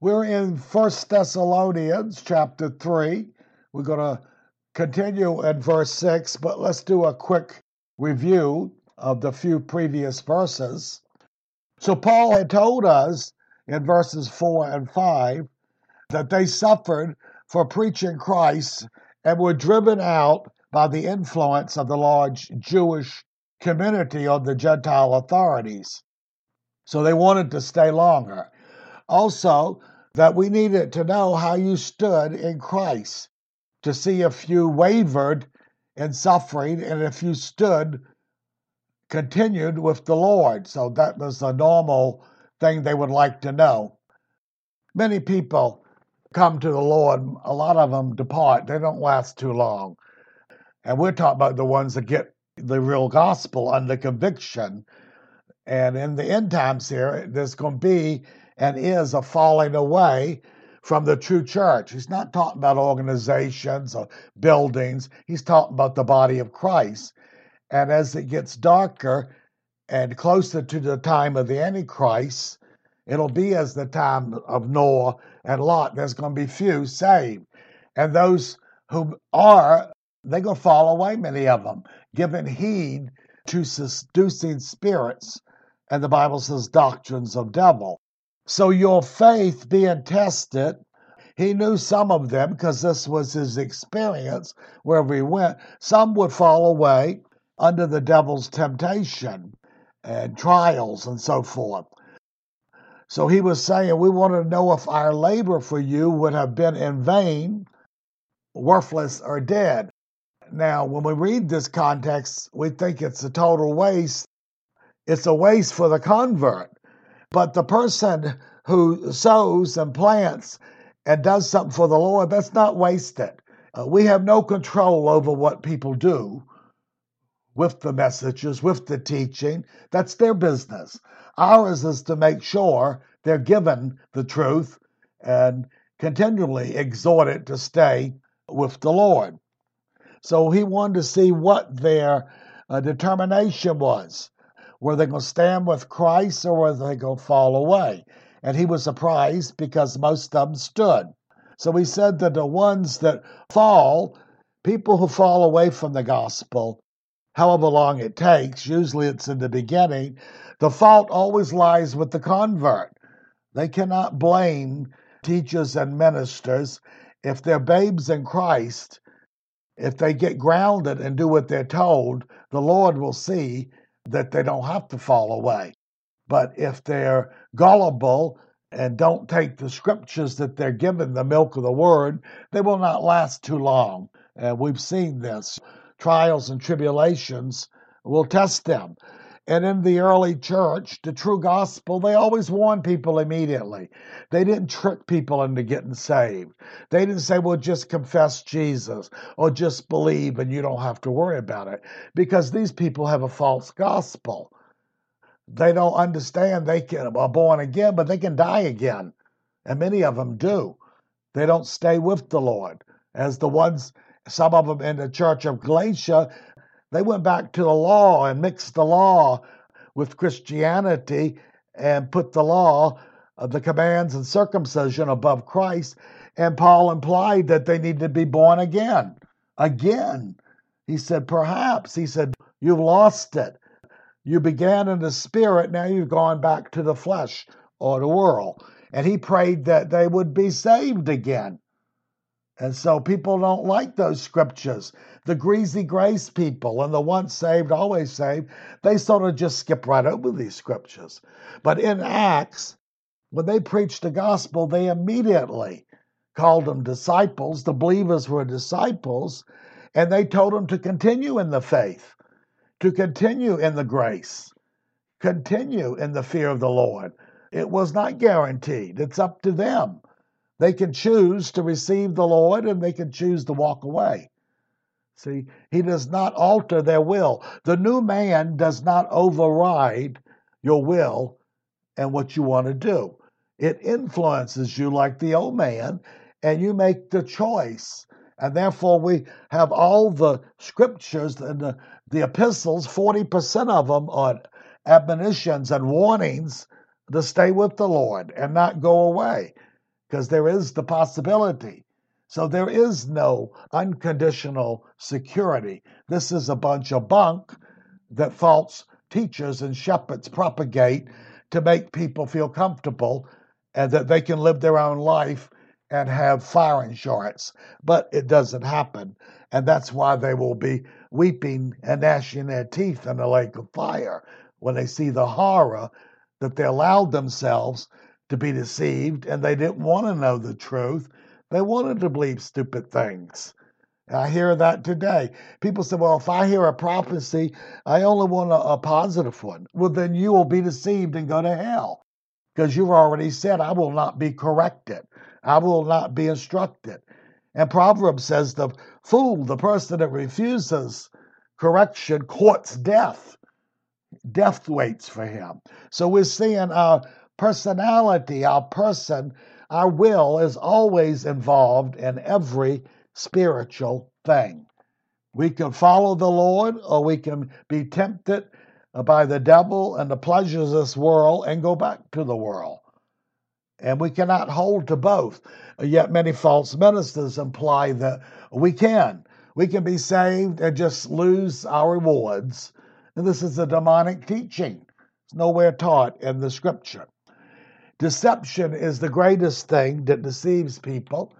We're in First Thessalonians chapter 3. We're going to continue in verse 6, but let's do a quick review of the few previous verses. So, Paul had told us in verses 4 and 5 that they suffered for preaching Christ and were driven out by the influence of the large Jewish community on the Gentile authorities. So they wanted to stay longer. Also, that we needed to know how you stood in Christ to see if you wavered in suffering and if you stood continued with the Lord. So that was the normal thing they would like to know. Many people come to the Lord, a lot of them depart. They don't last too long. And we're talking about the ones that get the real gospel under conviction. And in the end times here, there's going to be and is a falling away from the true church. He's not talking about organizations or buildings, he's talking about the body of Christ. And as it gets darker and closer to the time of the Antichrist, it'll be as the time of Noah and Lot. There's going to be few saved. And those who are, they're going to fall away, many of them, giving heed to seducing spirits. And the Bible says doctrines of devil. So your faith being tested, he knew some of them because this was his experience wherever he went. Some would fall away under the devil's temptation and trials and so forth. So he was saying, We want to know if our labor for you would have been in vain, worthless, or dead. Now, when we read this context, we think it's a total waste. It's a waste for the convert. But the person who sows and plants and does something for the Lord, that's not wasted. Uh, we have no control over what people do with the messages, with the teaching. That's their business. Ours is to make sure they're given the truth and continually exhorted to stay with the Lord. So he wanted to see what their uh, determination was. Were they going to stand with Christ or were they going to fall away? And he was surprised because most of them stood. So he said that the ones that fall, people who fall away from the gospel, however long it takes, usually it's in the beginning, the fault always lies with the convert. They cannot blame teachers and ministers if they're babes in Christ. If they get grounded and do what they're told, the Lord will see that they don't have to fall away. But if they're gullible and don't take the scriptures that they're given, the milk of the word, they will not last too long. And we've seen this. Trials and tribulations will test them. And in the early church, the true gospel, they always warned people immediately. They didn't trick people into getting saved. They didn't say, well, just confess Jesus or just believe and you don't have to worry about it. Because these people have a false gospel. They don't understand they can, are born again, but they can die again. And many of them do. They don't stay with the Lord. As the ones, some of them in the church of Galatia, they went back to the law and mixed the law with Christianity and put the law, of the commands and circumcision above Christ. And Paul implied that they need to be born again. Again. He said, perhaps. He said, you've lost it. You began in the spirit, now you've gone back to the flesh or the world. And he prayed that they would be saved again. And so people don't like those scriptures. The greasy grace people and the once saved, always saved, they sort of just skip right over these scriptures. But in Acts, when they preached the gospel, they immediately called them disciples. The believers were disciples, and they told them to continue in the faith, to continue in the grace, continue in the fear of the Lord. It was not guaranteed, it's up to them. They can choose to receive the Lord and they can choose to walk away. See, He does not alter their will. The new man does not override your will and what you want to do. It influences you like the old man, and you make the choice. And therefore, we have all the scriptures and the, the epistles, 40% of them are admonitions and warnings to stay with the Lord and not go away. Because there is the possibility. So there is no unconditional security. This is a bunch of bunk that false teachers and shepherds propagate to make people feel comfortable and that they can live their own life and have fire insurance. But it doesn't happen. And that's why they will be weeping and gnashing their teeth in the lake of fire when they see the horror that they allowed themselves to be deceived and they didn't want to know the truth. They wanted to believe stupid things. I hear that today. People say, well, if I hear a prophecy, I only want a, a positive one. Well, then you will be deceived and go to hell because you've already said, I will not be corrected, I will not be instructed. And Proverbs says, the fool, the person that refuses correction, courts death. Death waits for him. So we're seeing our personality, our person, our will is always involved in every spiritual thing. We can follow the Lord or we can be tempted by the devil and the pleasures of this world and go back to the world. And we cannot hold to both. Yet many false ministers imply that we can. We can be saved and just lose our rewards. And this is a demonic teaching. It's nowhere taught in the scripture. Deception is the greatest thing that deceives people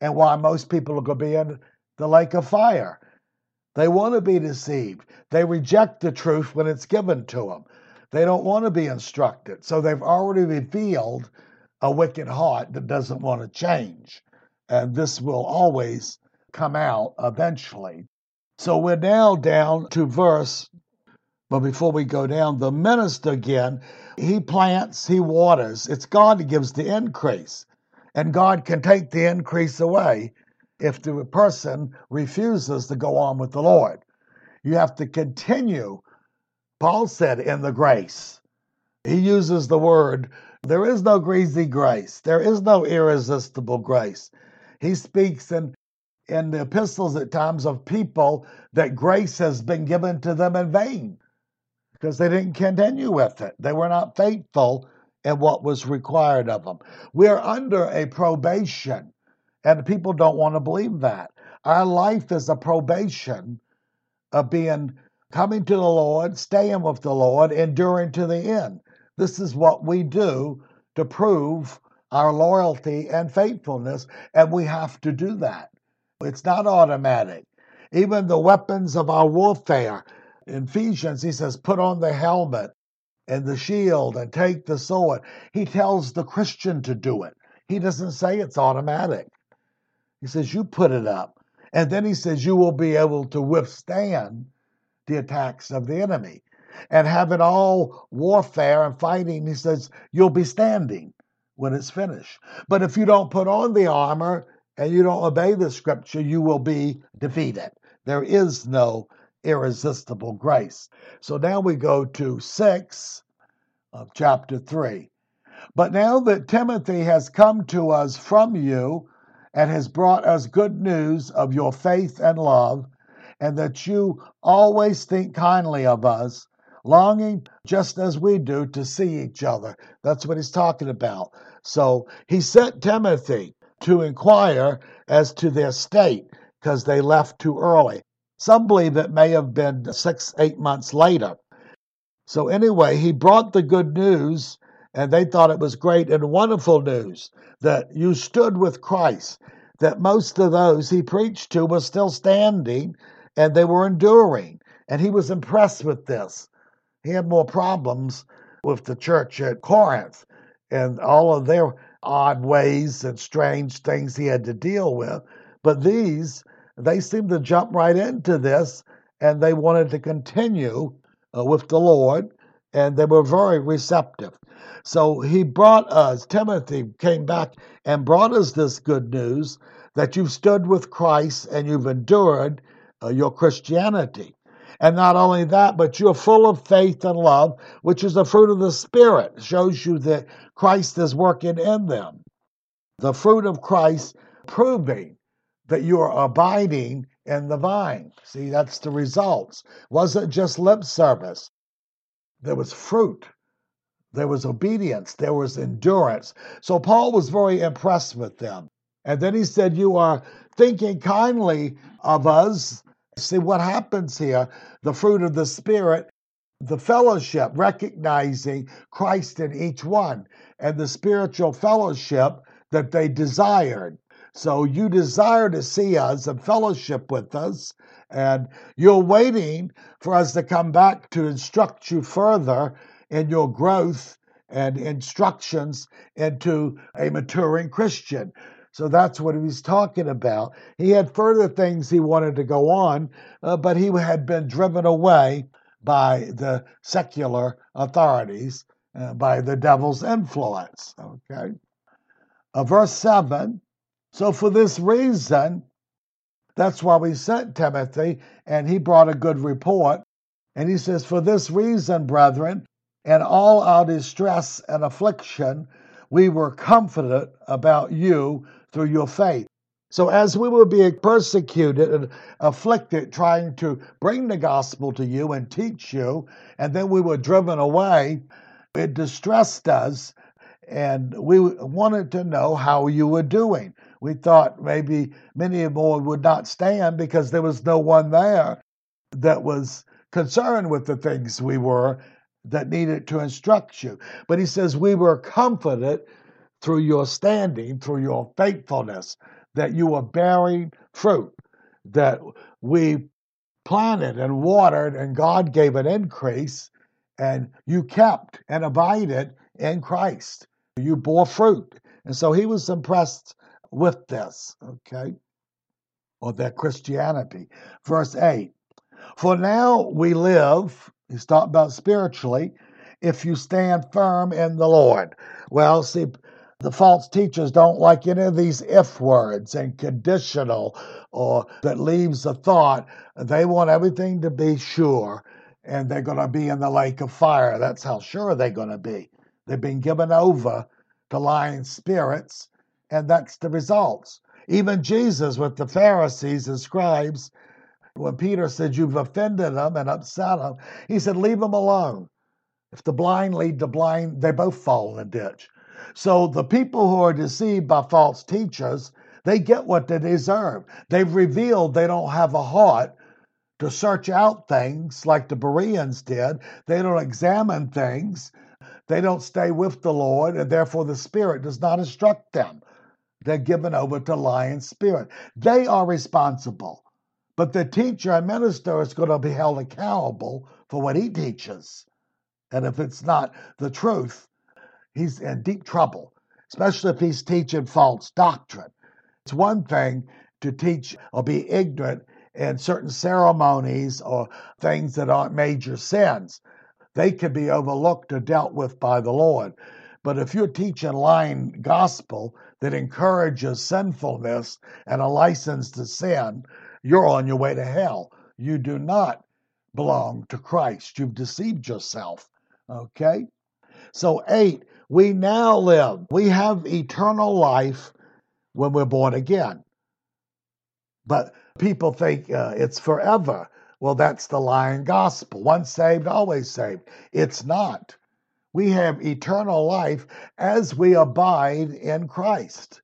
and why most people are going to be in the lake of fire. They want to be deceived. They reject the truth when it's given to them. They don't want to be instructed. So they've already revealed a wicked heart that doesn't want to change. And this will always come out eventually. So we're now down to verse, but before we go down, the minister again, he plants, he waters. It's God that gives the increase and God can take the increase away if the person refuses to go on with the Lord. You have to continue, Paul said, in the grace. He uses the word, there is no greasy grace, there is no irresistible grace. He speaks in, in the epistles at times of people that grace has been given to them in vain because they didn't continue with it. They were not faithful in what was required of them. We're under a probation, and people don't want to believe that. Our life is a probation of being coming to the Lord, staying with the Lord, enduring to the end. This is what we do to prove our loyalty and faithfulness, and we have to do that. It's not automatic. Even the weapons of our warfare, in Ephesians, he says, put on the helmet and the shield and take the sword. He tells the Christian to do it. He doesn't say it's automatic. He says, You put it up. And then he says, You will be able to withstand the attacks of the enemy. And having all warfare and fighting, he says, You'll be standing when it's finished. But if you don't put on the armor and you don't obey the scripture, you will be defeated. There is no irresistible grace. So now we go to 6 of chapter 3. But now that Timothy has come to us from you and has brought us good news of your faith and love, and that you always think kindly of us, longing just as we do to see each other. That's what he's talking about. So he sent Timothy to inquire as to their state because they left too early. Some believe it may have been six, eight months later. So, anyway, he brought the good news, and they thought it was great and wonderful news that you stood with Christ, that most of those he preached to were still standing and they were enduring. And he was impressed with this. He had more problems with the church at Corinth and all of their odd ways and strange things he had to deal with. But these they seemed to jump right into this and they wanted to continue uh, with the Lord and they were very receptive. So he brought us, Timothy came back and brought us this good news that you've stood with Christ and you've endured uh, your Christianity. And not only that, but you're full of faith and love, which is the fruit of the Spirit. It shows you that Christ is working in them. The fruit of Christ proving that you are abiding in the vine. See, that's the results. Wasn't just lip service. There was fruit. there was obedience, there was endurance. So Paul was very impressed with them. And then he said, You are thinking kindly of us. See what happens here the fruit of the Spirit, the fellowship, recognizing Christ in each one, and the spiritual fellowship that they desired. So you desire to see us and fellowship with us, and you're waiting for us to come back to instruct you further in your growth and instructions into a maturing Christian. So that's what he's talking about. He had further things he wanted to go on, uh, but he had been driven away by the secular authorities, uh, by the devil's influence. Okay. Uh, verse 7 So for this reason, that's why we sent Timothy, and he brought a good report. And he says, For this reason, brethren, in all our distress and affliction, we were confident about you through your faith. So, as we were being persecuted and afflicted, trying to bring the gospel to you and teach you, and then we were driven away, it distressed us, and we wanted to know how you were doing. We thought maybe many more would not stand because there was no one there that was concerned with the things we were that needed to instruct you. But he says, We were confident through your standing, through your faithfulness, that you were bearing fruit, that we planted and watered, and God gave an increase, and you kept and abided in Christ. You bore fruit. And so he was impressed with this, okay, or their Christianity. Verse 8 For now we live, he's talking about spiritually, if you stand firm in the Lord. Well, see, the false teachers don't like any of these if words and conditional or that leaves a thought. They want everything to be sure and they're going to be in the lake of fire. That's how sure they're going to be. They've been given over to lying spirits, and that's the results. Even Jesus with the Pharisees and scribes, when Peter said, You've offended them and upset them, he said, Leave them alone. If the blind lead the blind, they both fall in a ditch. So the people who are deceived by false teachers, they get what they deserve. They've revealed they don't have a heart to search out things like the Bereans did. They don't examine things. They don't stay with the Lord, and therefore the Spirit does not instruct them. They're given over to lying spirit. They are responsible. But the teacher and minister is going to be held accountable for what he teaches. And if it's not the truth, he's in deep trouble, especially if he's teaching false doctrine. It's one thing to teach or be ignorant in certain ceremonies or things that aren't major sins. They can be overlooked or dealt with by the Lord. But if you're teaching lying gospel that encourages sinfulness and a license to sin, you're on your way to hell. You do not belong to Christ. You've deceived yourself. Okay? So, eight, we now live. We have eternal life when we're born again. But people think uh, it's forever. Well, that's the lying gospel. Once saved, always saved. It's not. We have eternal life as we abide in Christ.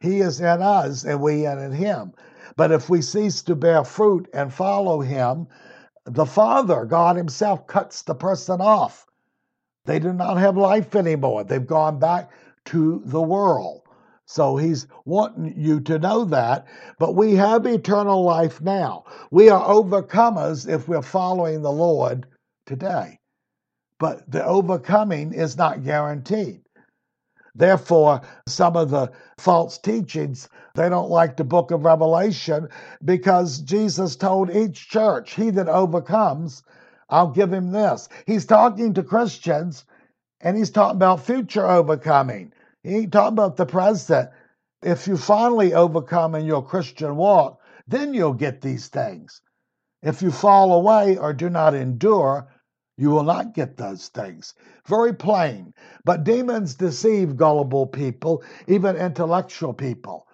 He is in us and we in him. But if we cease to bear fruit and follow him, the Father, God Himself, cuts the person off. They do not have life anymore. They've gone back to the world. So he's wanting you to know that. But we have eternal life now. We are overcomers if we're following the Lord today. But the overcoming is not guaranteed. Therefore, some of the false teachings, they don't like the book of Revelation because Jesus told each church, He that overcomes I'll give him this. He's talking to Christians and he's talking about future overcoming. He ain't talking about the present. If you finally overcome in your Christian walk, then you'll get these things. If you fall away or do not endure, you will not get those things. Very plain. But demons deceive gullible people, even intellectual people,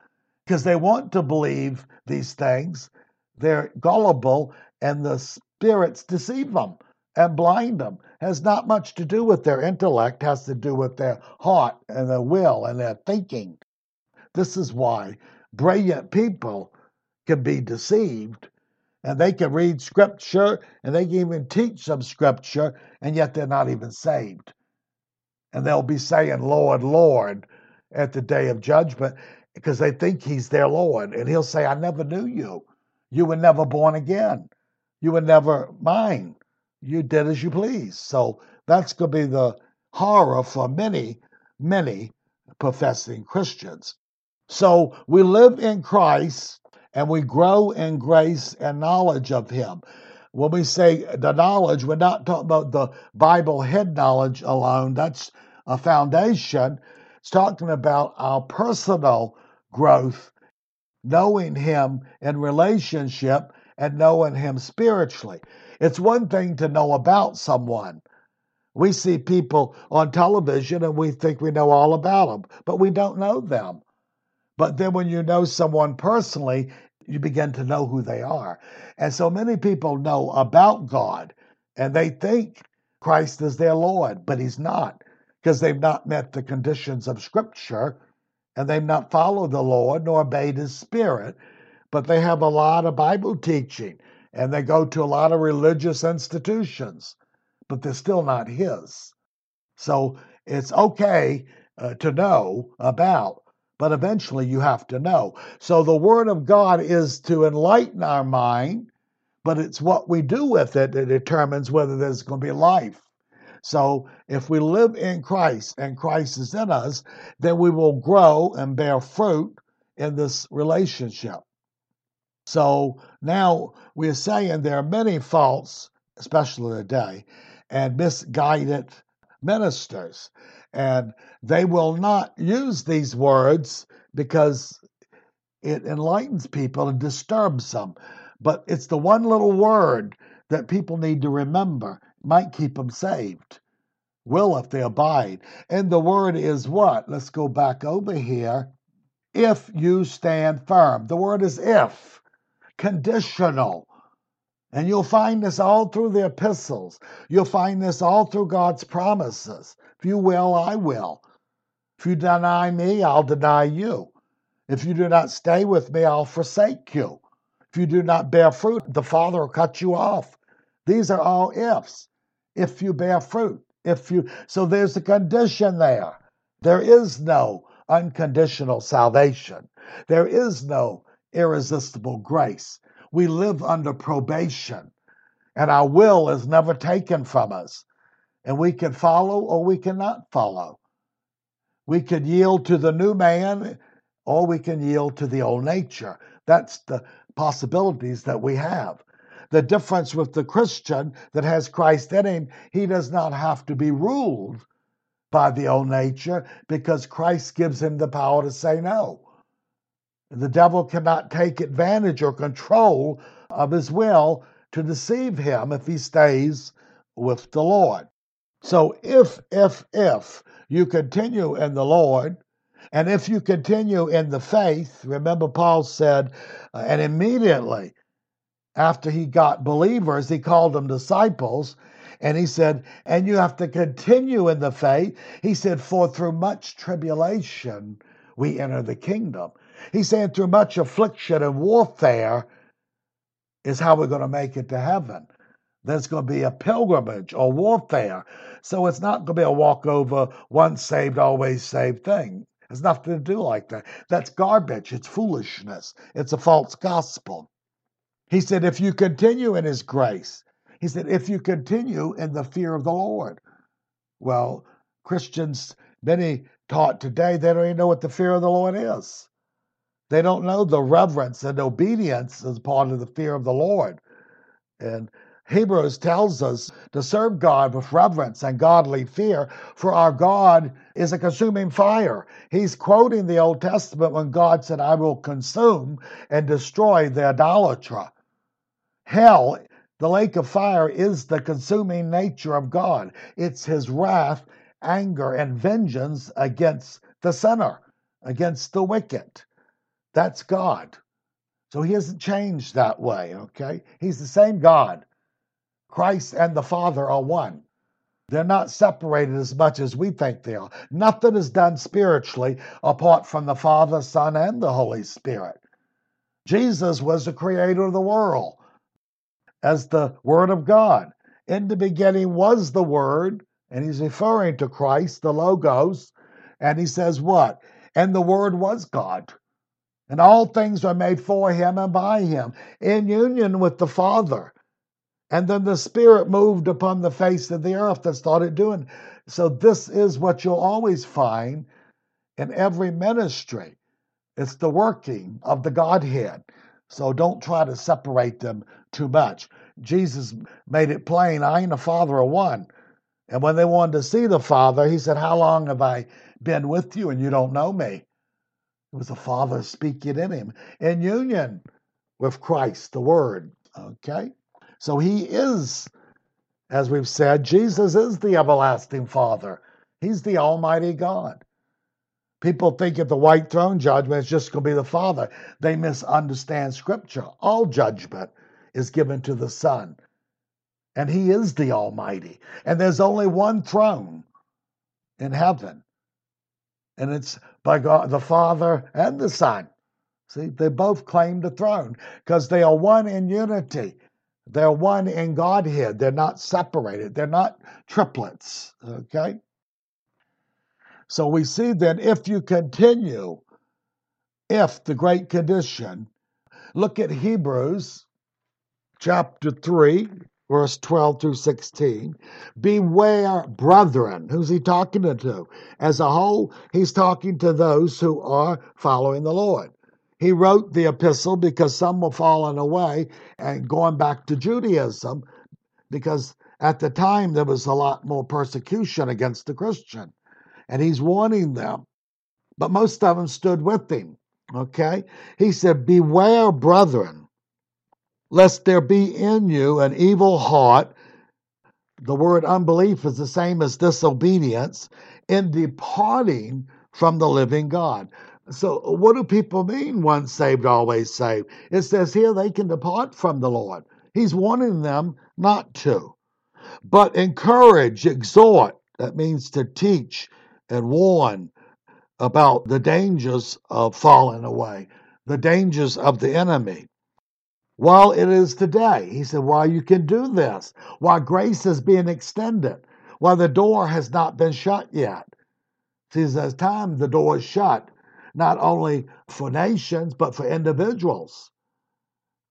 because they want to believe these things. They're gullible, and the spirits deceive them and blind them, has not much to do with their intellect, has to do with their heart and their will and their thinking. This is why brilliant people can be deceived and they can read scripture and they can even teach some scripture, and yet they're not even saved. And they'll be saying, Lord, Lord, at the day of judgment because they think he's their Lord. And he'll say, I never knew you. You were never born again. You were never mine. You did as you please. So that's going to be the horror for many, many professing Christians. So we live in Christ and we grow in grace and knowledge of Him. When we say the knowledge, we're not talking about the Bible head knowledge alone. That's a foundation. It's talking about our personal growth, knowing Him in relationship and knowing Him spiritually. It's one thing to know about someone. We see people on television and we think we know all about them, but we don't know them. But then when you know someone personally, you begin to know who they are. And so many people know about God and they think Christ is their Lord, but He's not because they've not met the conditions of Scripture and they've not followed the Lord nor obeyed His Spirit. But they have a lot of Bible teaching and they go to a lot of religious institutions, but they're still not His. So it's okay uh, to know about, but eventually you have to know. So the Word of God is to enlighten our mind, but it's what we do with it that determines whether there's going to be life. So if we live in Christ and Christ is in us, then we will grow and bear fruit in this relationship. So now we're saying there are many faults, especially today, and misguided ministers. And they will not use these words because it enlightens people and disturbs them. But it's the one little word that people need to remember might keep them saved. Will if they abide. And the word is what? Let's go back over here. If you stand firm. The word is if, conditional. And you'll find this all through the epistles. You'll find this all through God's promises. If you will, I will. If you deny me, I'll deny you. If you do not stay with me, I'll forsake you. If you do not bear fruit, the Father will cut you off. These are all ifs. If you bear fruit, if you so there's a condition there. There is no unconditional salvation. There is no irresistible grace. We live under probation, and our will is never taken from us. And we can follow or we cannot follow. We can yield to the new man or we can yield to the old nature. That's the possibilities that we have. The difference with the Christian that has Christ in him, he does not have to be ruled by the old nature because Christ gives him the power to say no. The devil cannot take advantage or control of his will to deceive him if he stays with the Lord. So if, if, if you continue in the Lord, and if you continue in the faith, remember Paul said, uh, and immediately after he got believers, he called them disciples. And he said, and you have to continue in the faith. He said, for through much tribulation we enter the kingdom. He's saying through much affliction and warfare is how we're going to make it to heaven. There's going to be a pilgrimage or warfare. So it's not going to be a walkover, once saved, always saved thing. It's nothing to do like that. That's garbage. It's foolishness. It's a false gospel. He said, if you continue in his grace, he said, if you continue in the fear of the Lord. Well, Christians, many taught today, they don't even know what the fear of the Lord is. They don't know the reverence and obedience as part of the fear of the Lord. And Hebrews tells us to serve God with reverence and godly fear, for our God is a consuming fire. He's quoting the Old Testament when God said, I will consume and destroy the idolater. Hell, the lake of fire, is the consuming nature of God. It's his wrath, anger, and vengeance against the sinner, against the wicked. That's God. So he hasn't changed that way, okay? He's the same God. Christ and the Father are one. They're not separated as much as we think they are. Nothing is done spiritually apart from the Father, Son, and the Holy Spirit. Jesus was the creator of the world as the Word of God. In the beginning was the Word, and he's referring to Christ, the Logos, and he says what? And the Word was God. And all things are made for him and by him, in union with the Father. And then the Spirit moved upon the face of the earth and started doing. So, this is what you'll always find in every ministry it's the working of the Godhead. So, don't try to separate them too much. Jesus made it plain I and the Father are one. And when they wanted to see the Father, he said, How long have I been with you and you don't know me? It was the Father speaking in him in union with Christ, the Word. Okay? So he is, as we've said, Jesus is the everlasting Father. He's the Almighty God. People think at the white throne judgment it's just going to be the Father. They misunderstand Scripture. All judgment is given to the Son, and He is the Almighty. And there's only one throne in heaven, and it's by God, the Father and the Son. See, they both claim the throne because they are one in unity. They're one in Godhead. They're not separated. They're not triplets. Okay? So we see then if you continue, if the great condition, look at Hebrews chapter 3, verse 12 through 16. Beware, brethren. Who's he talking to? As a whole, he's talking to those who are following the Lord. He wrote the epistle because some were falling away and going back to Judaism because at the time there was a lot more persecution against the Christian. And he's warning them. But most of them stood with him. Okay? He said, Beware, brethren, lest there be in you an evil heart. The word unbelief is the same as disobedience in departing from the living God. So, what do people mean once saved, always saved? It says here they can depart from the Lord. He's warning them not to. But encourage, exhort, that means to teach and warn about the dangers of falling away, the dangers of the enemy. While it is today, he said, while you can do this, while grace is being extended, while the door has not been shut yet. See, there's time the door is shut not only for nations, but for individuals.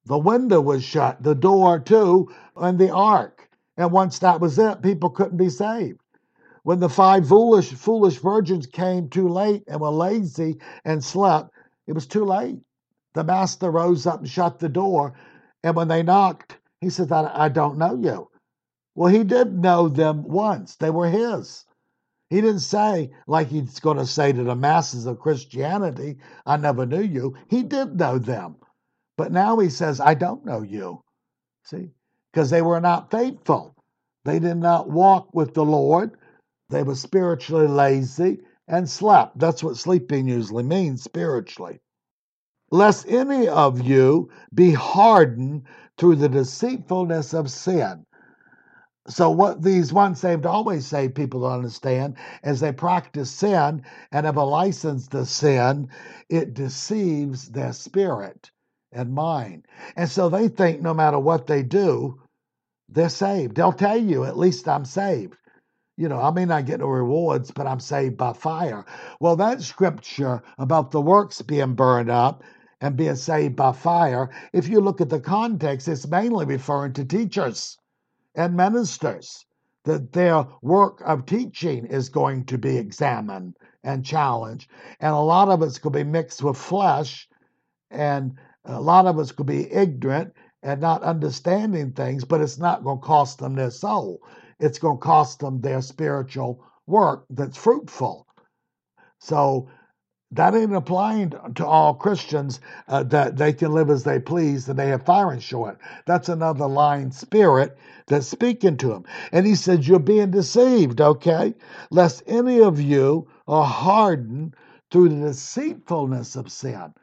The window was shut, the door too, and the ark. And once that was it, people couldn't be saved. When the five foolish, foolish virgins came too late and were lazy and slept, it was too late. The master rose up and shut the door. And when they knocked, he said, I, I don't know you. Well, he did know them once, they were his. He didn't say, like he's going to say to the masses of Christianity, I never knew you. He did know them. But now he says, I don't know you. See? Because they were not faithful. They did not walk with the Lord. They were spiritually lazy and slept. That's what sleeping usually means spiritually. Lest any of you be hardened through the deceitfulness of sin. So, what these once saved, always saved people don't understand is they practice sin and have a license to sin, it deceives their spirit and mind. And so they think no matter what they do, they're saved. They'll tell you, at least I'm saved. You know, I may not get no rewards, but I'm saved by fire. Well, that scripture about the works being burned up and being saved by fire, if you look at the context, it's mainly referring to teachers and ministers that their work of teaching is going to be examined and challenged. And a lot of going to be mixed with flesh, and a lot of going to be ignorant and not understanding things, but it's not going to cost them their soul. It's going to cost them their spiritual work that's fruitful. So that ain't applying to all Christians uh, that they can live as they please and they have fire short. That's another lying spirit that's speaking to him. And he says, You're being deceived, okay? Lest any of you are hardened through the deceitfulness of sin.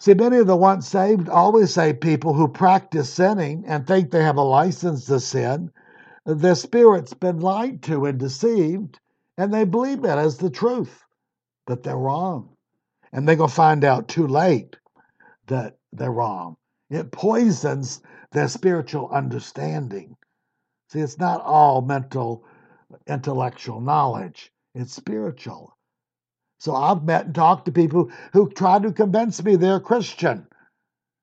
See, many of the once saved always say people who practice sinning and think they have a license to sin their spirit's been lied to and deceived, and they believe that as the truth. But they're wrong. And they're going to find out too late that they're wrong. It poisons their spiritual understanding. See, it's not all mental, intellectual knowledge, it's spiritual. So I've met and talked to people who try to convince me they're Christian.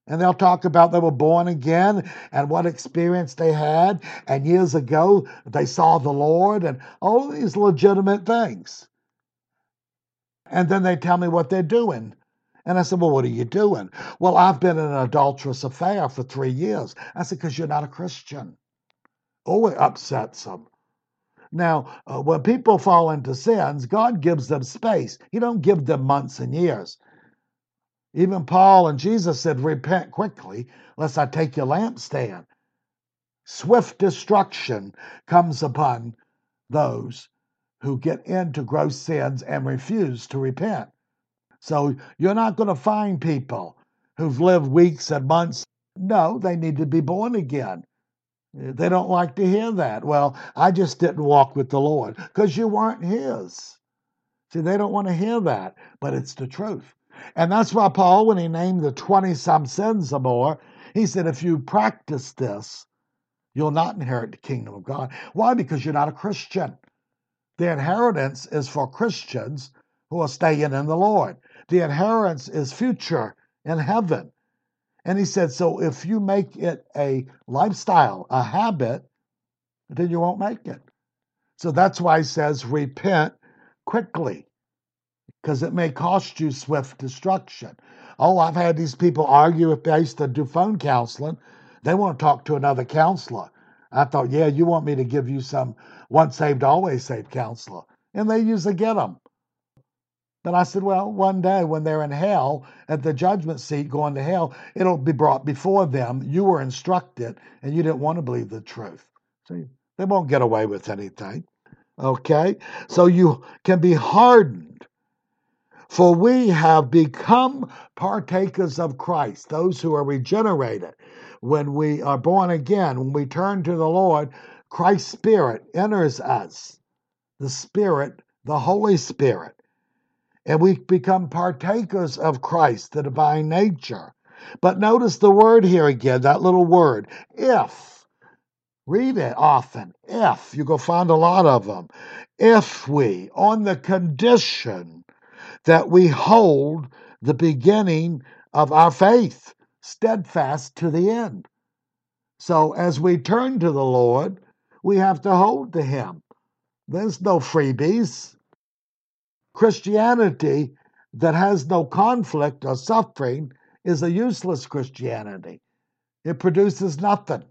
And they'll talk about they were born again and what experience they had. And years ago, they saw the Lord and all these legitimate things. And then they tell me what they're doing. And I said, Well, what are you doing? Well, I've been in an adulterous affair for three years. I said, Because you're not a Christian. Oh, it upsets them. Now, uh, when people fall into sins, God gives them space. He don't give them months and years. Even Paul and Jesus said, Repent quickly, lest I take your lampstand. Swift destruction comes upon those who get into gross sins and refuse to repent. So you're not going to find people who've lived weeks and months. No, they need to be born again. They don't like to hear that. Well, I just didn't walk with the Lord because you weren't His. See, they don't want to hear that, but it's the truth. And that's why Paul, when he named the 20 some sins or more, he said, if you practice this, you'll not inherit the kingdom of God. Why? Because you're not a Christian. The inheritance is for Christians who are staying in the Lord. The inheritance is future in heaven. And he said, so if you make it a lifestyle, a habit, then you won't make it. So that's why he says, repent quickly because it may cost you swift destruction. Oh, I've had these people argue if they used to do phone counseling, they want to talk to another counselor. I thought, yeah, you want me to give you some once saved, always saved counselor. And they usually get them. But I said, well, one day when they're in hell, at the judgment seat going to hell, it'll be brought before them. You were instructed and you didn't want to believe the truth. See, they won't get away with anything. Okay? So you can be hardened for we have become partakers of Christ, those who are regenerated. When we are born again, when we turn to the Lord, Christ's Spirit enters us, the Spirit, the Holy Spirit. And we become partakers of Christ, the divine nature. But notice the word here again, that little word, if. Read it often. If. You go find a lot of them. If we, on the condition that we hold the beginning of our faith steadfast to the end. So as we turn to the Lord, we have to hold to Him. There's no freebies. Christianity that has no conflict or suffering is a useless Christianity. It produces nothing.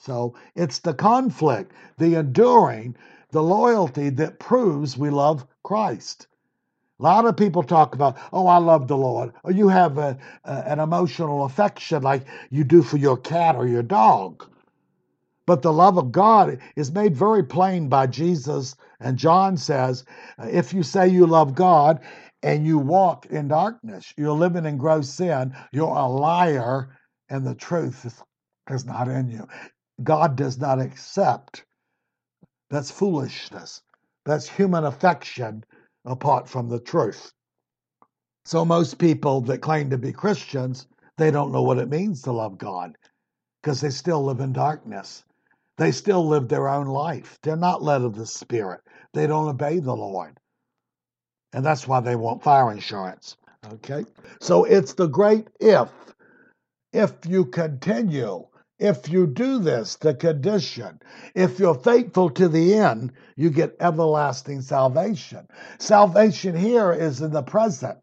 So it's the conflict, the enduring, the loyalty that proves we love Christ. A lot of people talk about, oh, I love the Lord, or you have a, a, an emotional affection like you do for your cat or your dog. But the love of God is made very plain by Jesus. And John says, uh, if you say you love God and you walk in darkness, you're living in gross sin, you're a liar, and the truth is not in you. God does not accept. That's foolishness. That's human affection apart from the truth. So most people that claim to be Christians, they don't know what it means to love God because they still live in darkness. They still live their own life. They're not led of the Spirit. They don't obey the Lord. And that's why they want fire insurance. Okay? So it's the great if. If you continue if you do this, the condition, if you're faithful to the end, you get everlasting salvation. Salvation here is in the present.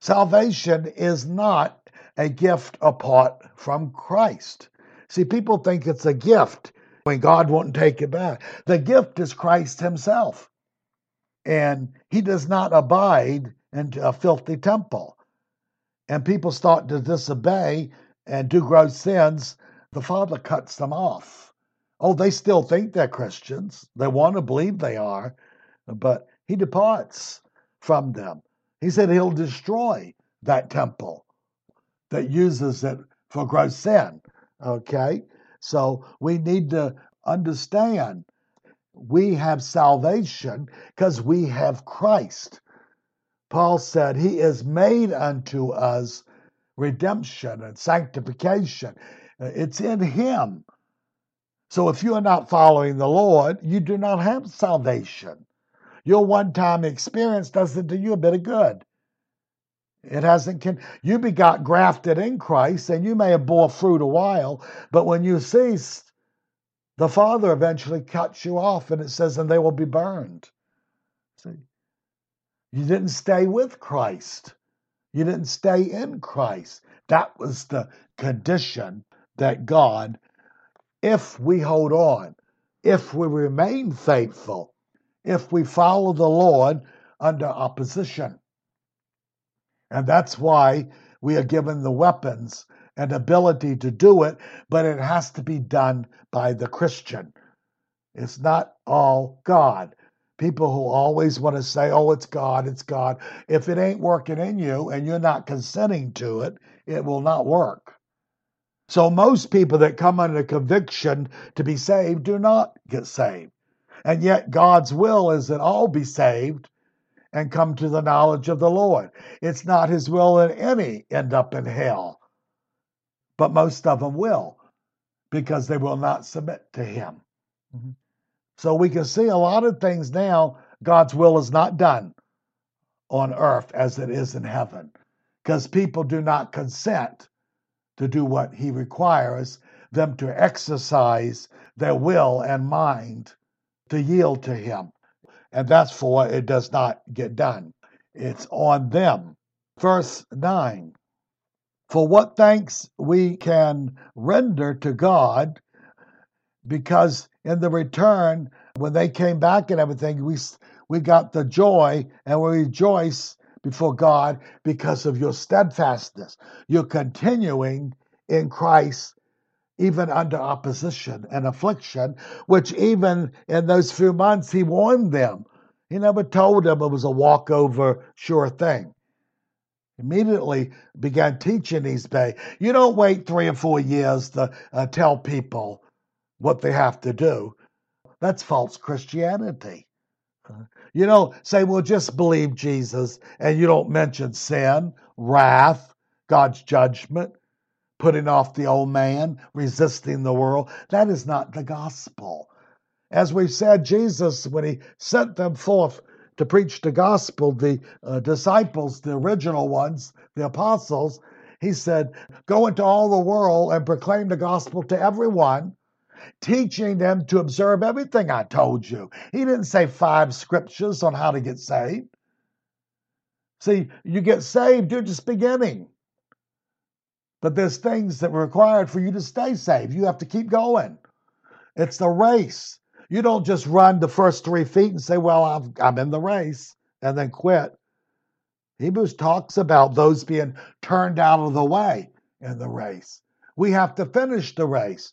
Salvation is not a gift apart from Christ. See, people think it's a gift when God won't take it back. The gift is Christ Himself, and He does not abide in a filthy temple. And people start to disobey and do gross sins, the Father cuts them off. Oh, they still think they're Christians. They want to believe they are, but He departs from them. He said He'll destroy that temple that uses it for gross sin. Okay? So we need to understand we have salvation because we have Christ. Paul said, He is made unto us redemption and sanctification. Uh, it's in Him. So if you are not following the Lord, you do not have salvation. Your one time experience doesn't do you a bit of good. It hasn't. Can, you be got grafted in Christ, and you may have bore fruit a while, but when you cease, the Father eventually cuts you off, and it says, and they will be burned. See, you didn't stay with Christ. You didn't stay in Christ. That was the condition that God, if we hold on, if we remain faithful, if we follow the Lord under opposition. And that's why we are given the weapons and ability to do it, but it has to be done by the Christian. It's not all God. People who always want to say, oh, it's God, it's God. If it ain't working in you and you're not consenting to it, it will not work. So most people that come under conviction to be saved do not get saved. And yet God's will is that all be saved and come to the knowledge of the Lord. It's not his will that any end up in hell, but most of them will because they will not submit to him. Mm-hmm. So we can see a lot of things now, God's will is not done on earth as it is in heaven because people do not consent to do what he requires them to exercise their will and mind to yield to him and that's for it does not get done. It's on them. Verse 9 For what thanks we can render to God, because in the return, when they came back and everything, we, we got the joy and we rejoice before God because of your steadfastness. You're continuing in Christ even under opposition and affliction, which even in those few months he warned them. He never told them it was a walkover sure thing. Immediately began teaching these bay. You don't wait three or four years to uh, tell people what they have to do. That's false Christianity. You don't say, well, just believe Jesus, and you don't mention sin, wrath, God's judgment putting off the old man, resisting the world. That is not the gospel. As we said, Jesus, when he sent them forth to preach the gospel, the uh, disciples, the original ones, the apostles, he said, Go into all the world and proclaim the gospel to everyone, teaching them to observe everything I told you. He didn't say five scriptures on how to get saved. See, you get saved, you're just beginning. But there's things that are required for you to stay saved. You have to keep going. It's the race. You don't just run the first three feet and say, Well, I'm, I'm in the race, and then quit. Hebrews talks about those being turned out of the way in the race. We have to finish the race.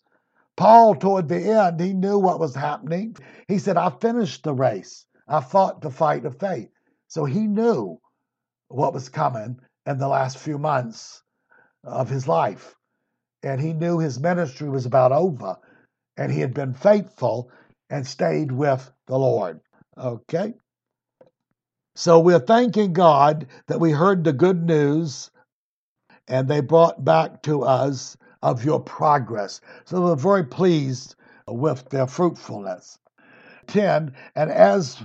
Paul, toward the end, he knew what was happening. He said, I finished the race. I fought the fight of faith. So he knew what was coming in the last few months of his life. And he knew his ministry was about over. And he had been faithful and stayed with the Lord. Okay? So we're thanking God that we heard the good news and they brought back to us of your progress. So we're very pleased with their fruitfulness. 10. And as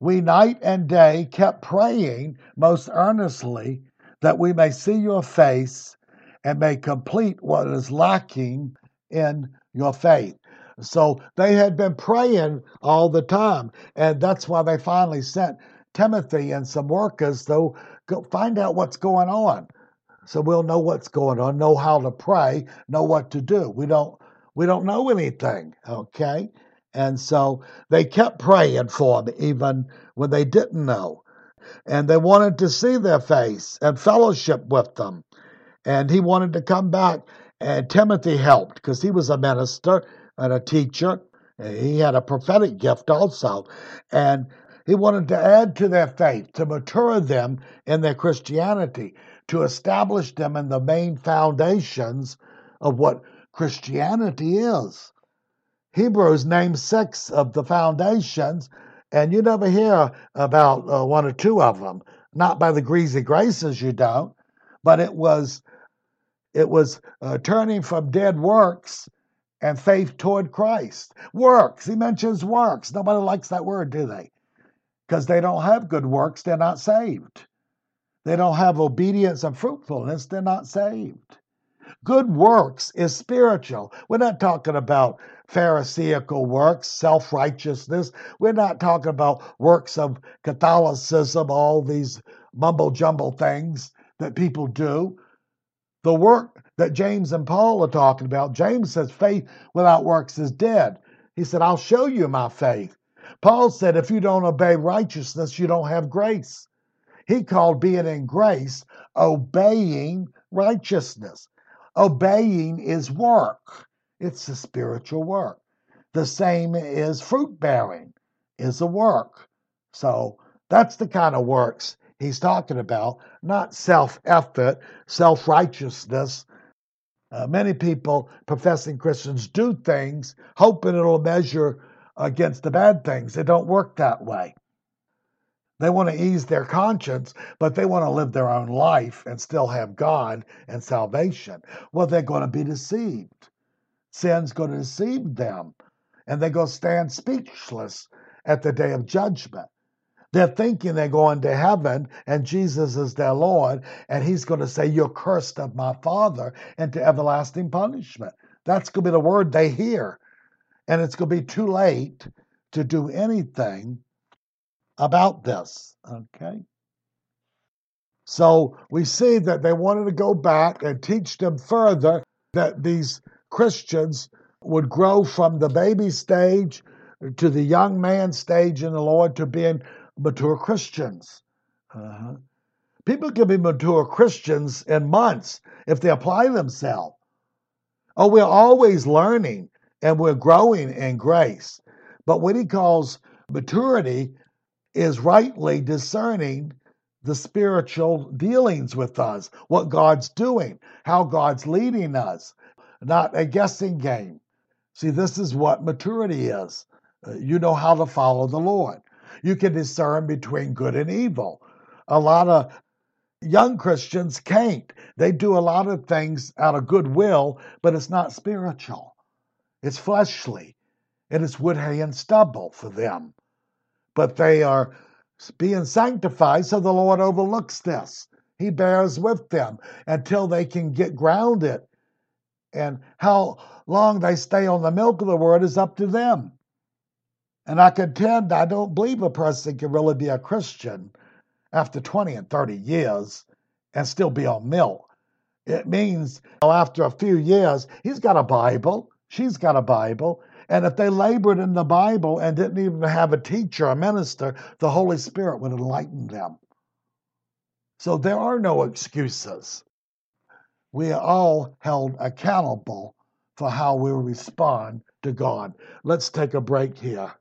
we night and day kept praying most earnestly that we may see your face and may complete what is lacking in your faith. So they had been praying all the time, and that's why they finally sent Timothy and some workers to go find out what's going on. So we'll know what's going on, know how to pray, know what to do. We don't we don't know anything, okay? And so they kept praying for them even when they didn't know. And they wanted to see their face and fellowship with them and he wanted to come back. And Timothy helped because he was a minister and a teacher. He had a prophetic gift also. And he wanted to add to their faith, to mature them in their Christianity, to establish them in the main foundations of what Christianity is. Hebrews names six of the foundations, and you never hear about uh, one or two of them. Not by the greasy graces, you don't, but it was it was uh, turning from dead works and faith toward Christ. Works. He mentions works. Nobody likes that word, do they? Because they don't have good works, they're not saved. They don't have obedience and fruitfulness, they're not saved. Good works is spiritual. We're not talking about Pharisaical works, self righteousness. We're not talking about works of Catholicism, all these mumble jumble things that people do. The work that James and Paul are talking about, James says faith without works is dead. He said, I'll show you my faith. Paul said, if you don't obey righteousness, you don't have grace. He called being in grace obeying righteousness. Obeying is work, it's a spiritual work. The same is fruit bearing, is a work. So that's the kind of works he's talking about, not self effort, self righteousness. Uh, many people, professing Christians, do things hoping it'll measure against the bad things. It don't work that way. They want to ease their conscience, but they want to live their own life and still have God and salvation. Well, they're going to be deceived. Sin's going to deceive them, and they're going to stand speechless at the day of judgment. They're thinking they're going to heaven and Jesus is their Lord, and He's going to say, You're cursed of my Father into everlasting punishment. That's going to be the word they hear. And it's going to be too late to do anything about this. Okay. So we see that they wanted to go back and teach them further that these Christians would grow from the baby stage to the young man stage in the Lord to being mature Christians. Uh-huh. People can be mature Christians in months if they apply themselves. Oh, we're always learning and we're growing in grace. But what he calls maturity is rightly discerning the spiritual dealings with us, what God's doing, how God's leading us, not a guessing game. See, this is what maturity is. Uh, you know how to follow the Lord. You can discern between good and evil. A lot of young Christians can't. They do a lot of things out of goodwill, but it's not spiritual. It's fleshly. And It is wood, hay, and stubble for them but they are being sanctified, so the Lord overlooks this. He bears with them until they can get grounded. And how long they stay on the milk of the word is up to them. And I contend, I don't believe a person can really be a Christian after 20 and 30 years and still be on milk. It means after a few years, he's got a Bible, she's got a Bible, and if they labored in the Bible and didn't even have a teacher, a minister, the Holy Spirit would enlighten them. So there are no excuses. We are all held accountable for how we respond to God. Let's take a break here.